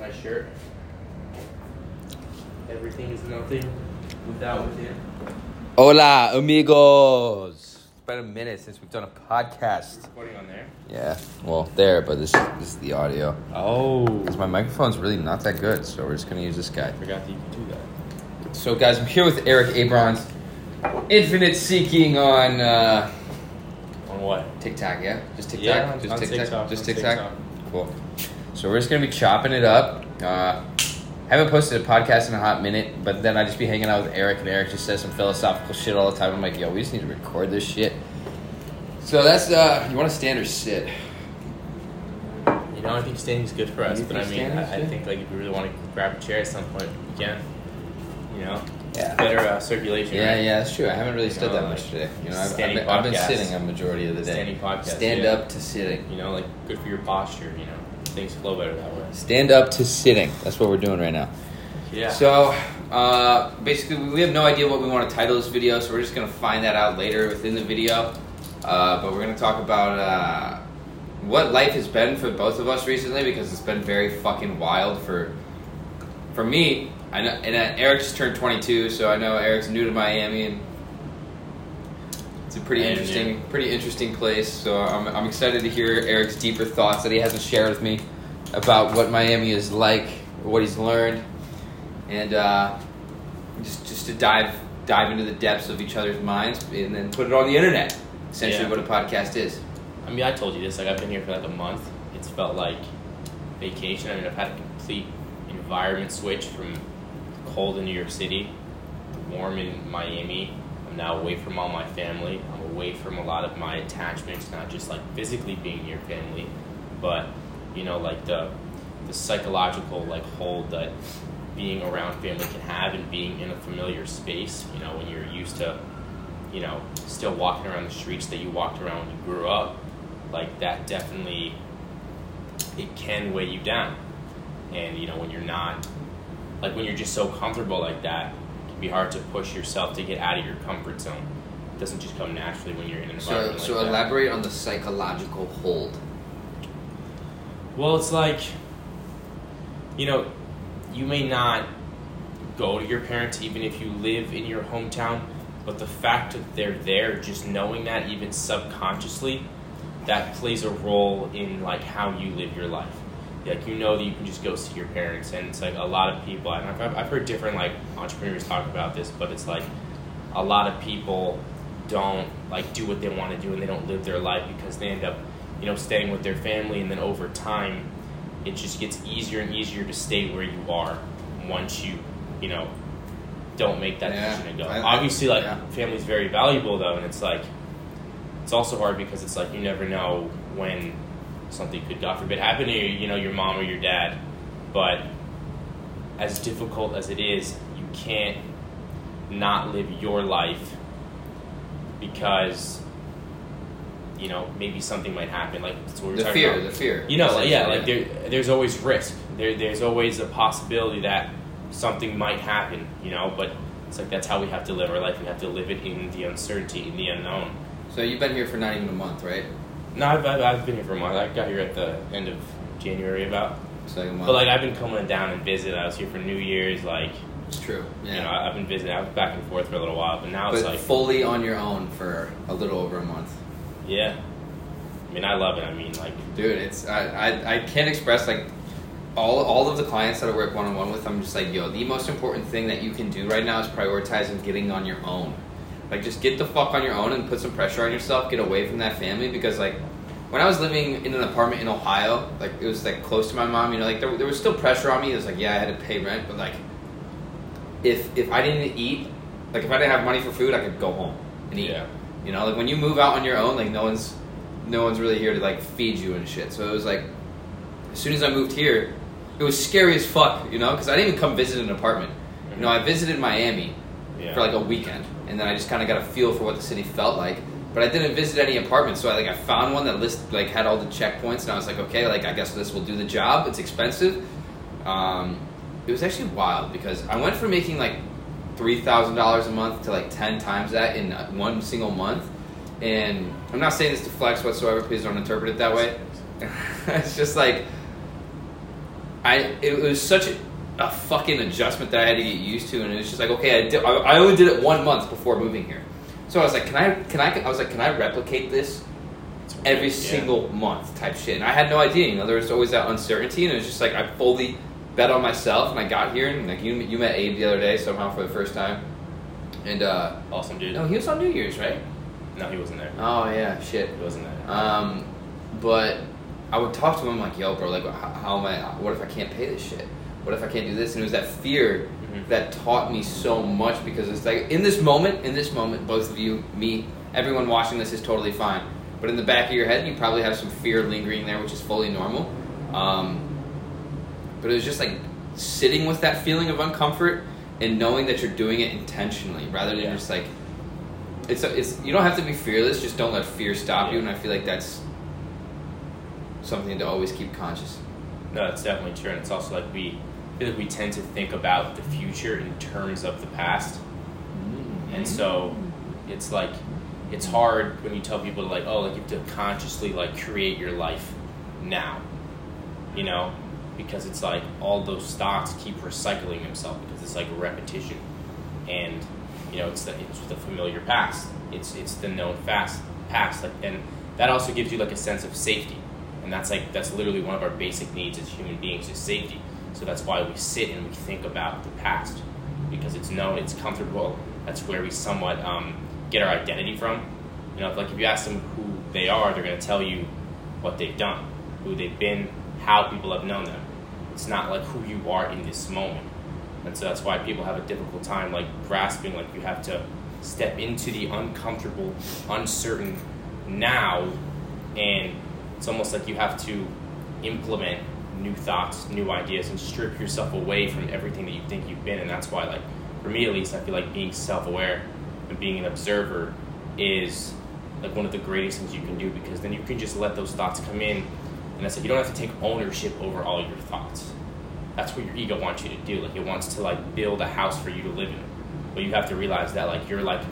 my shirt. Everything is nothing without within. Hola, amigos. It's been a minute since we've done a podcast. Recording on there. Yeah, well, there, but this, this is the audio. Oh. Because my microphone's really not that good, so we're just gonna use this guy. Forgot that you could do that. So, guys, I'm here with Eric Abrons. Infinite Seeking on uh, On what? TikTok, yeah? Just TikTok? Yeah, just TikTok? TikTok, Just TikTok? TikTok. Cool. So, we're just gonna be chopping it up. Uh, haven't posted a podcast in a hot minute, but then I just be hanging out with Eric, and Eric just says some philosophical shit all the time. I'm like, yo, we just need to record this shit. So that's uh, you want to stand or sit? You know, I think standing's good for us, You but I think mean, standing's I, I good? think like if you really want to grab a chair at some point, you can. You know, Yeah. better uh, circulation. Yeah, right? yeah, that's true. I haven't really stood know, that like, much today. You know, I've, I've, standing been, I've been podcast. sitting a majority of the day. Standing podcast, Stand yeah. up to sitting. You know, like good for your posture. You know, things flow better that way. Stand up to sitting. That's what we're doing right now. Yeah. So, uh, basically, we have no idea what we want to title this video, so we're just going to find that out later within the video. Uh, but we're going to talk about uh, what life has been for both of us recently because it's been very fucking wild for for me. I know, and uh, Eric just turned 22, so I know Eric's new to Miami, and it's a pretty interesting, pretty interesting place. So I'm, I'm excited to hear Eric's deeper thoughts that he hasn't shared with me about what Miami is like, what he's learned, and uh, just just to dive dive into the depths of each other's minds, and then put it on the internet. Essentially, Yeah. what a podcast is. I mean, I told you this. Like, I've been here for like a month. It's felt like vacation. I mean, I've had a complete environment switch from cold in New York City to warm in Miami. I'm now away from all my family. I'm away from a lot of my attachments, not just like physically being near family, but you know, like the the psychological like hold that being around family can have and being in a familiar space. You know, when you're used to you know, still walking around the streets that you walked around when you grew up, like that definitely it can weigh you down. And you know, when you're not like when you're just so comfortable like that, be hard to push yourself to get out of your comfort zone. It doesn't just come naturally when you're in an So, environment so like that. elaborate on the psychological hold. Well, it's like, you know, you may not go to your parents even if you live in your hometown, but the fact that they're there, just knowing that even subconsciously, that plays a role in like how you live your life. Like you know that you can just go see your parents, and it's like a lot of people. And I've, I've heard different like entrepreneurs talk about this, but it's like a lot of people don't like do what they want to do and they don't live their life because they end up you know staying with their family and then over time it just gets easier and easier to stay where you are once you you know don't make that Yeah, decision to go I- obviously like yeah. family's very valuable though and it's like it's also hard because it's like you never know when something could god forbid happen to you you know your mom or your dad but as difficult as it is you can't not live your life because you know maybe something might happen like that's what we were The talking fear, about. the fear. you know like, yeah like there, there's always risk there, there's always a possibility that something might happen you know but it's like that's how we have to live our life we have to live it in the uncertainty in the unknown So you've been here for not even a month, right? No I've, I've, I've been here for a month i got here at the end of january about a month. but like i've been coming down and visit i was here for new year's like it's true. Yeah. you know i've been visiting i was back and forth for a little while but now but it's like fully on your own for a little over a month. Yeah. I mean, I love it. I mean, like, Dude, it's I, I, I can't express like all all of the clients that I work one on one with. I'm just like, yo, the most important thing that you can do right now is prioritizing getting on your own. Like, just get the fuck on your own and put some pressure on yourself. Get away from that family because like. When I was living in an apartment in Ohio, like it was like close to my mom, you know, like there, there was still pressure on me. It was like, yeah, I had to pay rent, but like, if if I didn't eat, like if I didn't have money for food, I could go home and eat. yeah. You know, like when you move out on your own, like no one's no one's really here to like feed you and shit. So it was like as soon as I moved here, it was scary as fuck, you know, because I didn't even come visit an apartment. You mm-hmm. know, I visited Miami Yeah. for like a weekend, and then I just kind of got a feel for what the city felt like. But I didn't visit any apartments, so I like I found one that list like had all the checkpoints, and I was like, okay, like I guess this will do the job. It's expensive. Um, it was actually wild because I went from making like three thousand dollars a month to like ten times that in uh, one single month. And I'm not saying this to flex whatsoever. Please don't interpret it that way. it's just like I it was such a, a fucking adjustment that I had to get used to, and it was just like, okay, I did. I, I only did it one month before moving here, so I was like, can I? Can I? I was like, can I replicate this every yeah. single month type shit? And I had no idea. You know, there was always that uncertainty, and it was just like I fully bet on myself, and I got here, and like you, you met Abe the other day somehow for the first time, and uh, Awesome, dude. no, he was on New Year's, right? No, he wasn't there. Oh yeah, shit. He wasn't there. Um, but I would talk to him like, "Yo, bro, like, how, how am I? What if I can't pay this shit? What if I can't do this?" And it was that fear Mhm. that taught me so much because it's like in this moment, in this moment, both of you, me, everyone watching this is totally fine. But in the back of your head, you probably have some fear lingering there, which is fully normal. Um, but it was just like sitting with that feeling of uncomfort and knowing that you're doing it intentionally rather than Yeah. just like it's a, it's you don't have to be fearless just don't let fear stop you and i feel like that's something to always keep conscious No, it's definitely true, and it's also like we feel like we tend to think about the future in terms of the past, mm-hmm. and so it's like it's hard when you tell people like, oh, like you have to consciously like create your life now, you know, because it's like all those thoughts keep recycling themselves because it's like a repetition, and you know it's the it's the familiar past, it's it's the known fast past, like and that also gives you like a sense of safety. And that's like that's literally one of our basic needs as human beings is safety so that's why we sit and we think about the past because it's known it's comfortable. That's where we somewhat um, get our identity from. You know like if you ask them who they are they're going to tell you what they've done who they've been how people have known them. It's not like who you are in this moment. And so that's why people have a difficult time like grasping like you have to step into the uncomfortable uncertain now. And it's almost like you have to implement new thoughts, new ideas, and strip yourself away from everything that you think you've been. And that's why, like, for me at least, I feel like being self aware and being an observer is like one of the greatest things you can do because then you can just let those thoughts come in. And it's like you don't have to take ownership over all your thoughts. That's what your ego wants you to do. Like, it wants to, like, build a house for you to live in. But you have to realize that, like, you're like,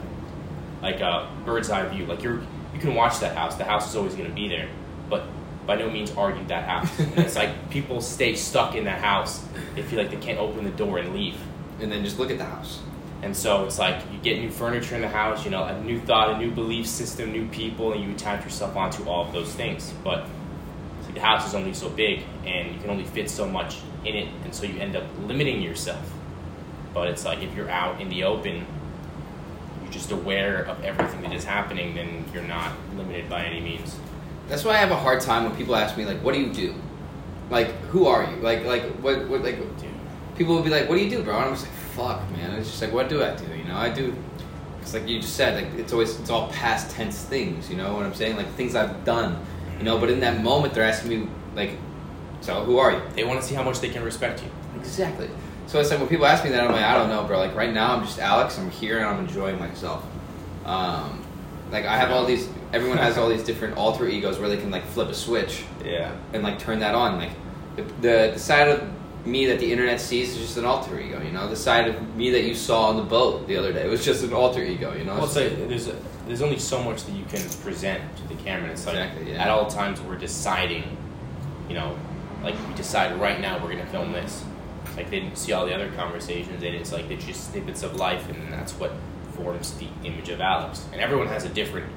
like a bird's eye view. Like, you're, you can watch that house. The house is always going to be there but by no means you that house. And it's like people stay stuck in that house. They feel like they can't open the door and leave. and then just look at the house And so it's like you get new furniture in the house, you know, a new thought, a new belief system, new people, and you attach yourself onto all of those things. But see, the house is only so big, and you can only fit so much in it, and so you end up limiting yourself. But it's like if you're out in the open, you're just aware of everything that is happening, then you're not limited by any means. That's why i have a hard time when people ask me like what do you do? Like who are you? Like like what, what like people will be like what do you do bro? And i'm just like fuck man. It's just like what do i do? You know i do it's like you just said like it's always it's all past tense things you know what i'm saying? Like things i've done you know? But in that moment they're asking me like so who are you? They want to see how much they can respect you. exactly. So it's like when people ask me that i'm like i don't know bro. Like right now i'm just alex. I'm here and i'm enjoying myself. Um like i have all these everyone has all these different alter egos where they can like flip a switch Yeah. and like turn that on. Like the, the the side of me that the internet sees is just an alter ego. You know, the side of me that you saw on the boat the other day was just an alter ego. You know, Well, it's like there's there's only so much that you can present to the camera. And it's like Exactly, yeah. at all times we're deciding, you know, like we decide right now we're gonna film this. Like they didn't see all the other conversations, and it's like they're just snippets of life, and that's what forms the image of Alex. And everyone has a different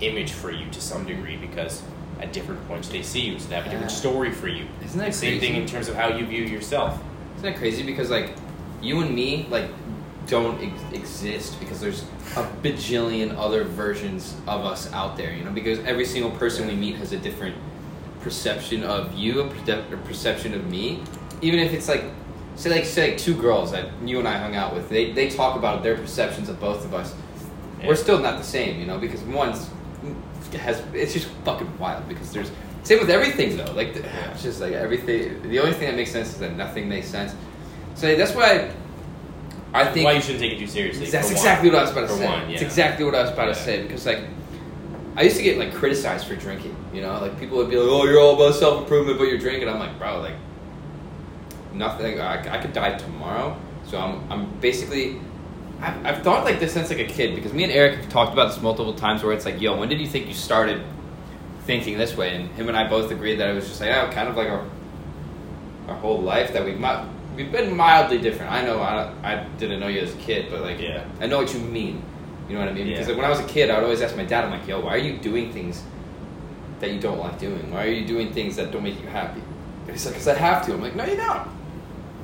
image for you to some degree because at different points they see you, so they have a different Yeah. story for you. Isn't that the same crazy? thing in terms of how you view yourself? Isn't that crazy? Because like you and me like don't ex- exist because there's a bajillion other versions of us out there. You know, because every single person we meet has a different perception of you, a, perce- a perception of me. Even if it's like say like say like two girls that you and I hung out with, they they talk about their perceptions of both of us. Yeah. We're still not the same, you know, because one's has it's just fucking wild because there's same with everything though. Like the, it's just like everything. The only thing that makes sense is that nothing makes sense. So that's why I think Why you shouldn't take it too seriously? that's for one. exactly what I was about to For say. one, It's exactly what I was about to say because like I used to get like criticized for drinking. You know, like people would be like, "Oh, you're all about self improvement, but you're drinking." I'm like, bro, like nothing. I, I could die tomorrow, so I'm I'm basically. I've, I've thought like this since like a kid because me and Eric have talked about this multiple times where it's like, yo, when did you think you started thinking this way? And him and I both agreed that it was just like, oh, kind of like a our whole life that we've mi- we've been mildly different. I know I, I didn't know you as a kid, but like Yeah. I know what you mean. You know what I mean? Because like, when I was a kid, I would always ask my dad, I'm like, "Yo, why are you doing things that you don't like doing? Why are you doing things that don't make you happy?" And he's like, "Cause I have to." I'm like, "No, you don't."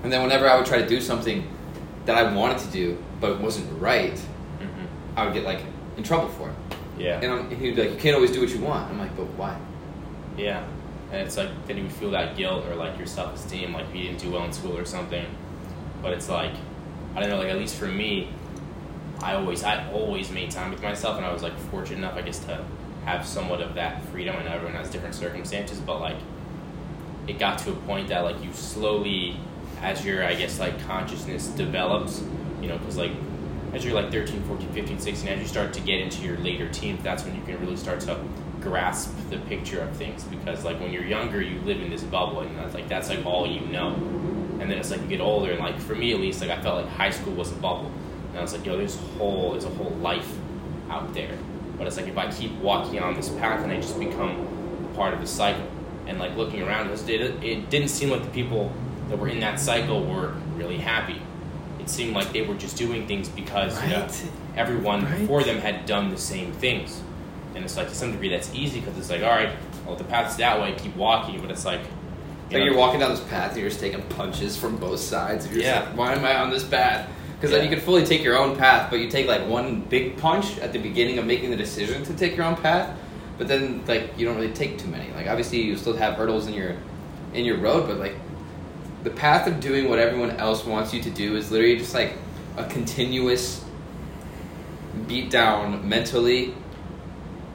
And then whenever I would try to do something that I wanted to do but wasn't right, hmm I would get like in trouble for it. Yeah. And, I'm, and he'd be like, "You can't always do what you want." I'm like, "But why?" Yeah, and it's like then you would feel that guilt or like your self esteem, like if you didn't do well in school or something. But it's like, I don't know, like at least for me, I always I always made time with myself, and I was like fortunate enough, I guess, to have somewhat of that freedom. I know everyone has different circumstances, but like it got to a point that like you slowly, as your I guess like consciousness develops, you know, because like as you're like 13, 14, 15, 16, as you start to get into your later teens, that's when you can really start to grasp the picture of things. Because like when you're younger, you live in this bubble, and that's like that's like all you know. And then it's like you get older, and like for me at least, like I felt like high school was a bubble, and I was like, yo, there's whole there's a whole life out there. But it's like if I keep walking on this path, and I just become part of the cycle. And like looking around, it, it, it didn't seem like the people that were in that cycle were really happy. It seemed like they were just doing things because you know, everyone Right. before them had done the same things. And it's like to some degree that's easy because it's like, all right, well the path's that way, keep walking. But it's like, you like know, you're walking down this path and you're just taking punches from both sides. You're just Yeah. like, why am I on this path? Because then you can fully take your own path, but you take like one big punch at the beginning of making the decision to take your own path. But then like you don't really take too many. Like obviously you still have hurdles in your in your road, but like the path of doing what everyone else wants you to do is literally just like a continuous beat down mentally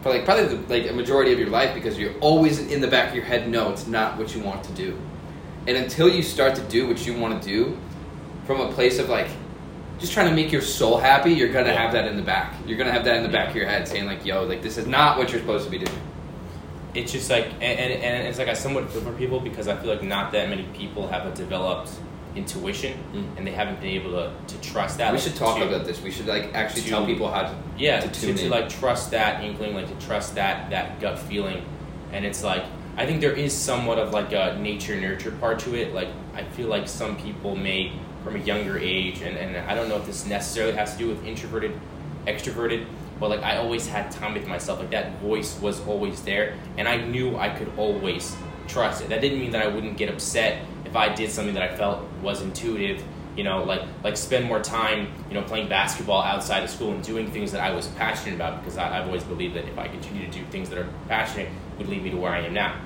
for like probably the, like a majority of your life because you're always in the back of your head no it's not what you want to do. And until you start to do what you want to do from a place of like just trying to make your soul happy you're gonna Yeah. have that in the back. You're gonna have that in the back of your head saying like yo like this is not what you're supposed to be doing it's just like, and, and, and it's like I somewhat feel for people because I feel like not that many people have a developed intuition Mm. and they haven't been able to, to trust that. we like, should talk to- about this we should like actually to- tell people how to yeah to to, to, like trust that inkling like to trust that that gut feeling and it's like i think there is somewhat of like a nature nurture part to it like i feel like some people may from a younger age and, and i don't know if this necessarily has to do with introverted extroverted but like i always had time with myself. Like that voice was always there and i knew i could always trust it. That didn't mean that i wouldn't get upset if i did something that i felt was intuitive you know, like like spend more time, you know, playing basketball outside of school and doing things that I was passionate about because I, I've always believed that if I continue to do things that are passionate, would lead me to where I am now,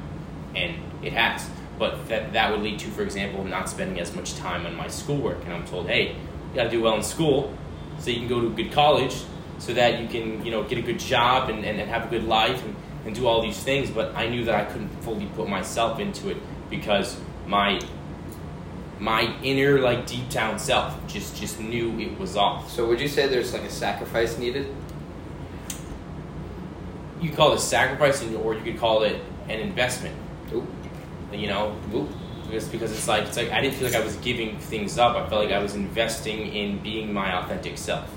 and it has. But that that would lead to, for example, not spending as much time on my schoolwork, and I'm told, hey, you got to do well in school, so you can go to a good college, so that you can, you know, get a good job and, and, and have a good life and, and do all these things. But I knew that I couldn't fully put myself into it because my my inner like deep down self just just knew it was off. so would you say there's like a sacrifice needed You call it sacrificing, or you could call it an investment. Ooh. You know, Ooh. because because it's like it's like I didn't feel like I was giving things up. I felt like I was investing in being my authentic self.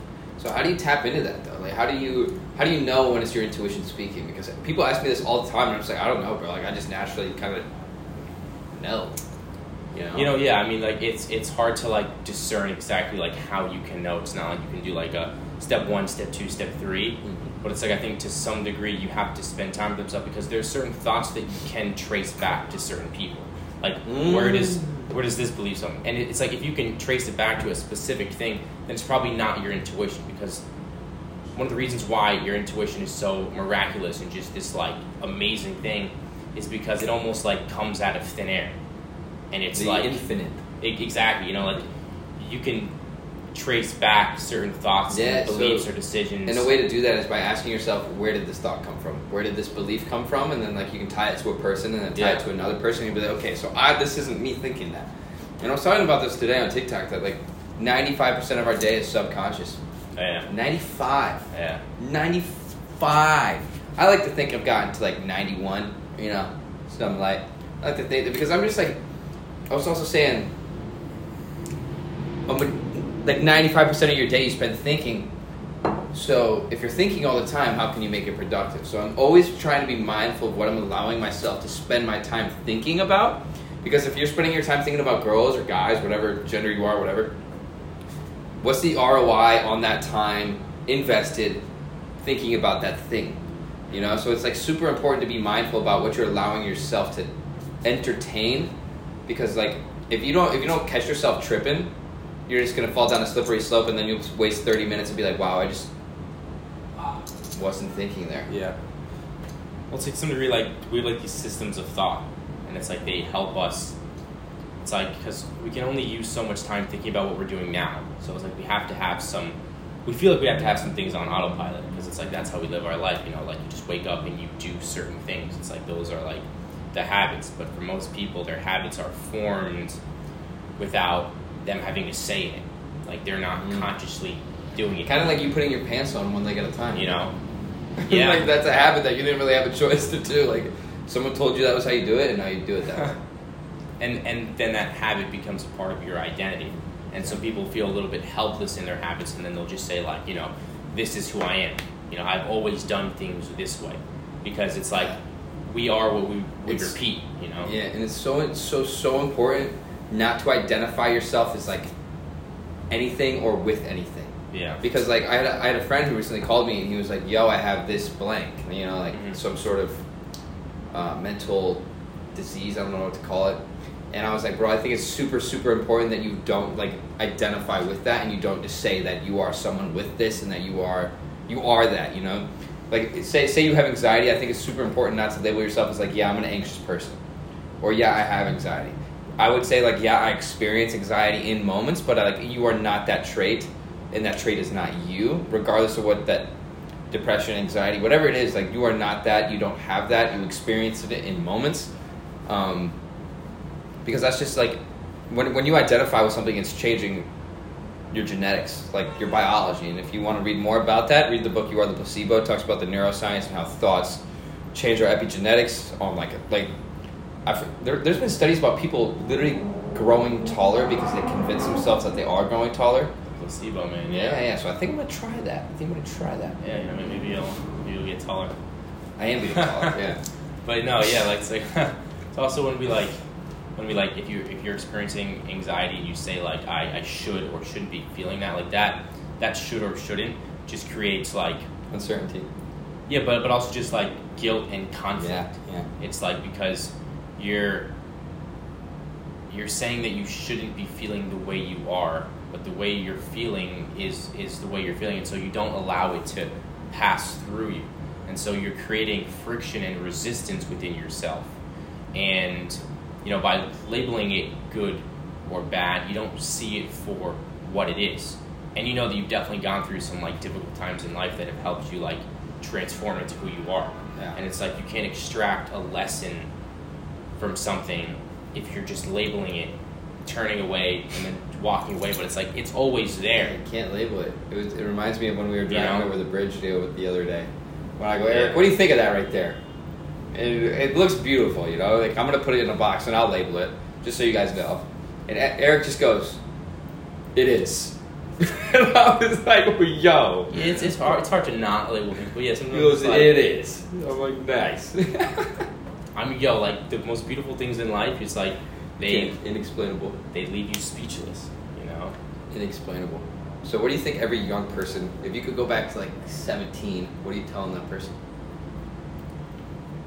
So how do you tap into that though? Like how do you how do you know when it's your intuition speaking? Because people ask me this all the time, and I'm just like, I don't know, bro. Like I just naturally kind of know. You know. You know, yeah. I mean, like it's it's hard to like discern exactly like how you can know. It's not like you can do like a step one, step two, step 3 Mhm. But it's like I think to some degree you have to spend time with yourself because there's certain thoughts that you can trace back to certain people. Like where does where does this belief come? And it's like if you can trace it back to a specific thing, then it's probably not your intuition because one of the reasons why your intuition is so miraculous and just this like amazing thing is because it almost like comes out of thin air. And it's the like infinite. E- Exactly. You know, like you can trace back certain thoughts, Yeah, and beliefs, so- or decisions. And a way to do that is by asking yourself, where did this thought come from? Where did this belief come from? And then like you can tie it to a person, and then tie Yeah. it to another person, and be like, okay, so I this isn't me thinking that. And I was talking about this today on TikTok that like ninety five percent of our day is subconscious. yeah, Ninety five. yeah, 95. I like to think I've gotten to like 91, you know, something like. I like to think that because I'm just like, I was also saying, um, like 95% of your day you spend thinking. So if you're thinking all the time, how can you make it productive? So I'm always trying to be mindful of what I'm allowing myself to spend my time thinking about Because if you're spending your time thinking about girls or guys, whatever gender you are, whatever, what's the ROI on that time invested thinking about that thing? You know, so it's like super important to be mindful about what you're allowing yourself to entertain, because like if you don't if you don't catch yourself tripping, you're just gonna fall down a slippery slope, and then you'll waste thirty minutes and be like, wow, I just ah, wasn't thinking there. Yeah. Well, it's like some degree, like we have like these systems of thought, and it's like they help us. It's like because we can only use so much time thinking about what we're doing now, so it's like we have to have some. We feel like we have to have some things on autopilot because it's like that's how we live our life. You know, like you just wake up and you do certain things. It's like those are like the habits, but for most people, their habits are formed without them having to say it. Like they're not Mm. consciously doing it. Kind of like you putting your pants on one leg at a time. you know. Yeah. like that's a habit that you didn't really have a choice to do. Like someone told you that was how you do it, and now you do it that way. and and then that habit becomes a part of your identity and some people feel a little bit helpless in their habits and then they'll just say like you know this is who i am you know i've always done things this way because it's like we are what we, we repeat you know Yeah, and it's so it's so so important not to identify yourself as like anything or with anything. yeah Because like I had a, I had a friend who recently called me and he was like, "Yo, I have this blank," you know, like Mhm. some sort of uh, mental disease. I don't know what to call it. And I was like, "Bro, I think it's super super important that you don't like identify with that and you don't just say that you are someone with this and that you are you are that, you know." Like say say you have anxiety, I think it's super important not to label yourself as like, "Yeah, I'm an anxious person." Or, "Yeah, I have anxiety." I would say like, "Yeah, I experience anxiety in moments, but like you are not that trait." and that trait is not you, regardless of what that depression, anxiety, whatever it is, like you are not that, you don't have that, you experienced it in moments. Um, because that's just like when, when you identify with something, it's changing your genetics, like your biology. And if you want to read more about that, read the book You Are the Placebo. It talks about the neuroscience and how thoughts change our epigenetics on like like I've, there, there's been studies about people literally growing taller because they convince themselves that they are growing taller. placebo man Yeah, yeah yeah. So I think I'm gonna try that. I think I'm gonna try that. yeah you know maybe you'll maybe you'll get taller I am getting taller. yeah. but no yeah like it's like it's also when we like when we like if you if you're experiencing anxiety and you say like I, I should or shouldn't be feeling that like that that should or shouldn't just creates like Uncertainty. yeah but but also just like guilt and conflict Yeah, yeah. it's like because you're you're saying that you shouldn't be feeling the way you are but the way you're feeling is is the way you're feeling and so you don't allow it to pass through you. And so you're creating friction and resistance within yourself. And you know by labeling it good or bad you don't see it for what it is. And you know that you've definitely gone through some like difficult times in life that have helped you like transform into who you are. Yeah. and it's like you can't extract a lesson from something if you're just labeling it turning away and then walking away but it's like it's always there You can't label it. It, was, it reminds me of when we were You driving know? over the bridge deal with the other day. When I go, Yeah. Eric, what do you think of that right there? And it looks beautiful, you know. Like I'm gonna put it in a box and I'll label it just so you guys know. And Eric just goes, "It is." and I was like, "Yo." Yeah, it's, it's hard it's hard to not label things but yeah sometimes goes, like, "It is." I'm like, "Nice." I mean yo like the most beautiful things in life is like they inexplainable. they leave you speechless you know Inexplainable. So, what do you think every young person, if you could go back to like 17, what are you telling that person?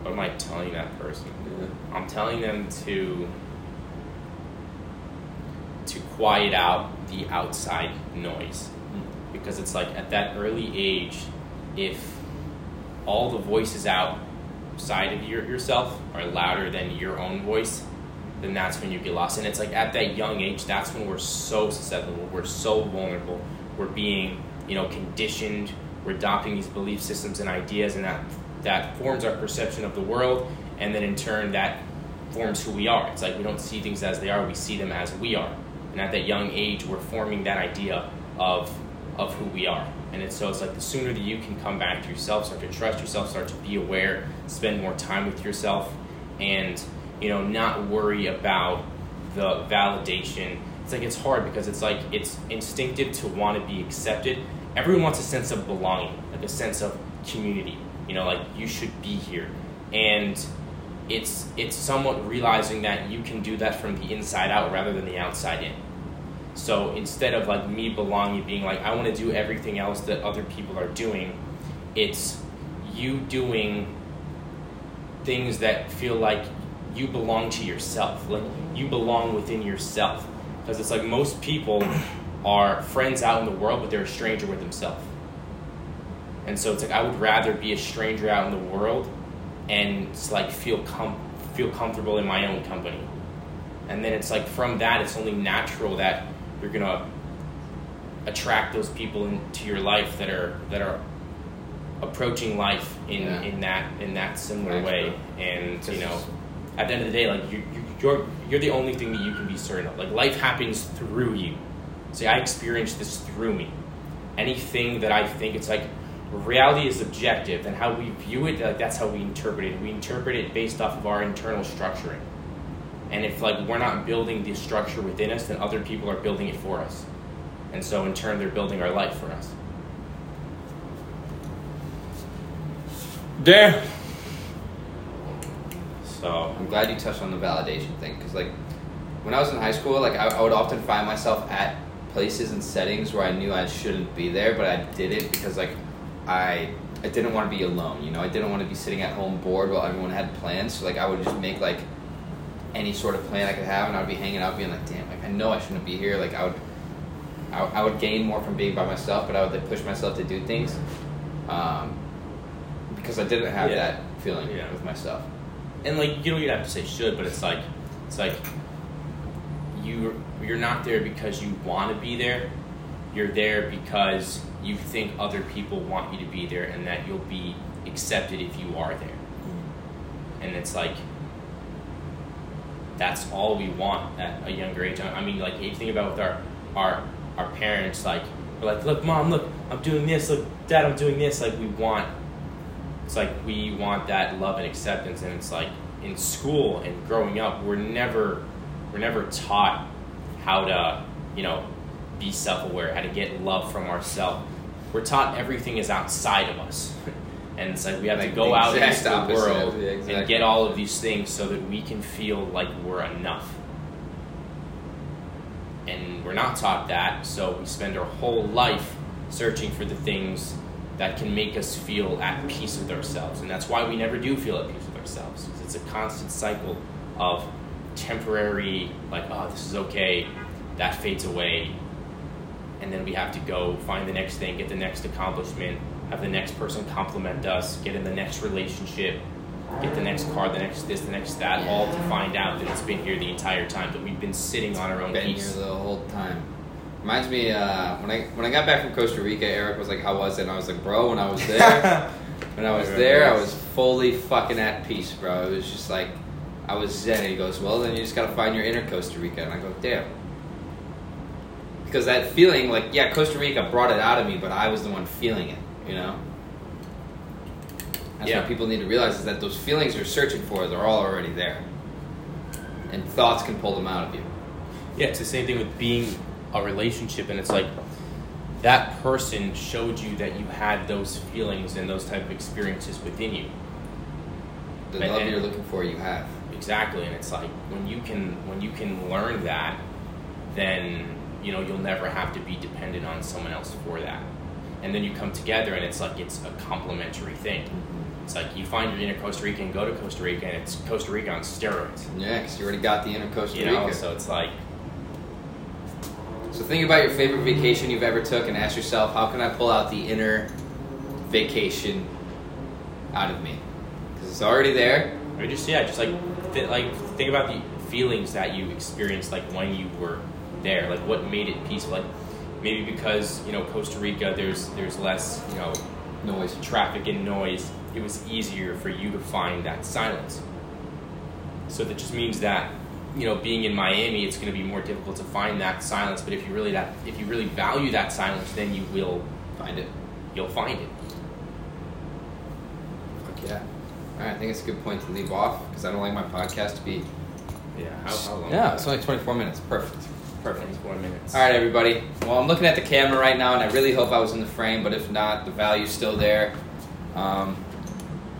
what am I telling that person Yeah. I'm telling them to to quiet out the outside noise hmm. because it's like at that early age if all the voices outside of your, yourself are louder than your own voice then that's when you get lost. And it's like at that young age that's when we're so susceptible we're so vulnerable we're being you know conditioned we're adopting these belief systems and ideas and that that forms our perception of the world and then in turn that forms who we are. It's like we don't see things as they are we see them as we are. And at that young age we're forming that idea of of who we are. And it's so it's like the sooner that you can come back to yourself start to trust yourself start to be aware spend more time with yourself and you know not worry about the validation. It's like it's hard because it's like it's instinctive to want to be accepted. Everyone wants a sense of belonging like a sense of community you know like you should be here. And it's it's somewhat realizing that you can do that from the inside out rather than the outside in. So instead of like me belonging, being like I want to do everything else that other people are doing, it's you doing things that feel like you belong to yourself. Like you belong within yourself. Because it's like most people are friends out in the world, but they're a stranger with themselves. And so it's like I would rather be a stranger out in the world and it's like feel com- feel comfortable in my own company. And then it's like from that, it's only natural that you're gonna attract those people into your life that are that are approaching life in, Yeah. in that in that similar way. And you know, at the end of the day, like you, you you're you're the only thing that you can be certain of. Like life happens through you. See, I experienced this through me. Anything that I think it's like reality is objective, and how we view it, like that's how we interpret it. We interpret it based off of our internal structuring. And if like we're not building the structure within us, then other people are building it for us. And so in turn they're building our life for us. Damn. So I'm glad you touched on the validation thing because, like, when I was in high school, like, I, I would often find myself at places and settings where I knew I shouldn't be there, but I did it because, like, I I didn't want to be alone. You know, I didn't want to be sitting at home bored while everyone had plans. So, like, I would just make like any sort of plan I could have, and I would be hanging out, being like, "Damn, like, I know I shouldn't be here." Like, I would. I, I would gain more from being by myself, but I would like push myself to do things, um, because I didn't have Yeah. that feeling Yeah. with myself. and like you don't even have to say should, but it's like it's like you you're not there because you want to be there. You're there because you think other people want you to be there, and that you'll be accepted if you are there. And it's like that's all we want at a younger age. I mean, like if you think about with our our our parents, like we're like, look, mom, look, I'm doing this. Look, dad, I'm doing this. Like we want it's like we want that love and acceptance and it's like in school and growing up we're never we're never taught how to you know be self-aware how to get love from ourselves we're taught everything is outside of us and it's like we have Like to go out into the world Yeah, and get all of these things so that we can feel like we're enough. And we're not taught that so we spend our whole life searching for the things that can make us feel at peace with ourselves. And that's why we never do feel at peace with ourselves it's a constant cycle of temporary like oh this is okay that fades away. And then we have to go find the next thing get the next accomplishment have the next person compliment us get in the next relationship get the next car the next this the next that all to find out that it's been here the entire time that we've been sitting on our own been here the whole time. Reminds me uh, when I when I got back from Costa Rica, Eric was like, "How was it?" And I was like, "Bro, when I was there, when I was there, I was fully fucking at peace, bro. It was just like I was zen." And he goes, "Well, then you just gotta find your inner Costa Rica." And I go, "Damn." Because that feeling, like, yeah, Costa Rica brought it out of me, but I was the one feeling it, you know? That's Yeah. what people need to realize is that those feelings you're searching for, they're all already there. And thoughts can pull them out of you. Yeah, it's the same thing with being a relationship, and it's like that person showed you that you had those feelings and those type of experiences within you. The And- love and- you're looking for, you have. Exactly, and it's like when you can when you can learn that, then you know you'll never have to be dependent on someone else for that. And then you come together, and it's like it's a complementary thing. It's like you find your inner Costa Rica and go to Costa Rica, and it's Costa Rica on steroids. Yeah, 'cause you already got the inner Costa You Rica. know, so it's like So think about your favorite vacation you've ever took and ask yourself, how can I pull out the inner vacation out of me? Because it's already there. Or just yeah, just like th- like think about the feelings that you experienced like when you were there. Like what made it peaceful. Like maybe because you know Costa Rica, there's there's less you know Noise. traffic and noise. It was easier for you to find that silence. So that just means that you know being in Miami, it's going to be more difficult to find that silence. But if you really that if you really value that silence, then you will Find it. you'll find it. Fuck yeah. Alright, I think it's a good point to leave off because I don't like my podcast to be. Yeah. How, how long? Yeah, it's only 24 minutes. Perfect. Perfect. Minutes. All right, everybody. Well, I'm looking at the camera right now, and I really hope I was in the frame. But if not, the value's still there. Um,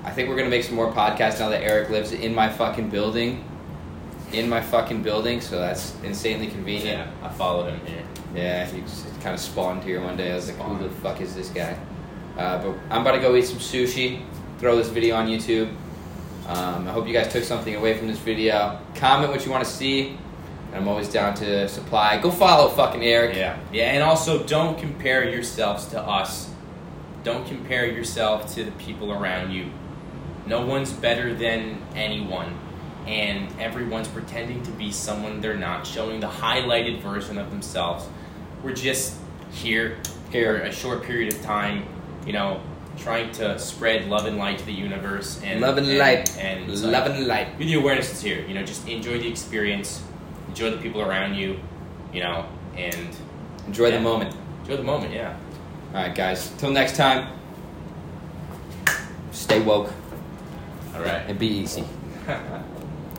I think we're gonna make some more podcasts now that Eric lives in my fucking building. In my fucking building, so that's insanely convenient. Yeah, I followed him here. Yeah, he just kind of spawned here one day. I was like, who the fuck is this guy? Uh, but I'm about to go eat some sushi, throw this video on YouTube. Um, I hope you guys took something away from this video. Comment what you want to see, I'm always down to supply. Go follow fucking Eric. Yeah, yeah, and also don't compare yourselves to us. Don't compare yourself to the people around you. No one's better than anyone, and everyone's pretending to be someone they're not, showing the highlighted version of themselves. We're just here, here a short period of time, you know, trying to spread love and light to the universe, and Love and and- light. and it's Love like- and light. with the awareness is here. You know, just enjoy the experience, enjoy the people around you, you know, and Enjoy Yeah. the moment. enjoy the moment. Yeah. All right, guys. Till next time. Stay woke All right. and be easy.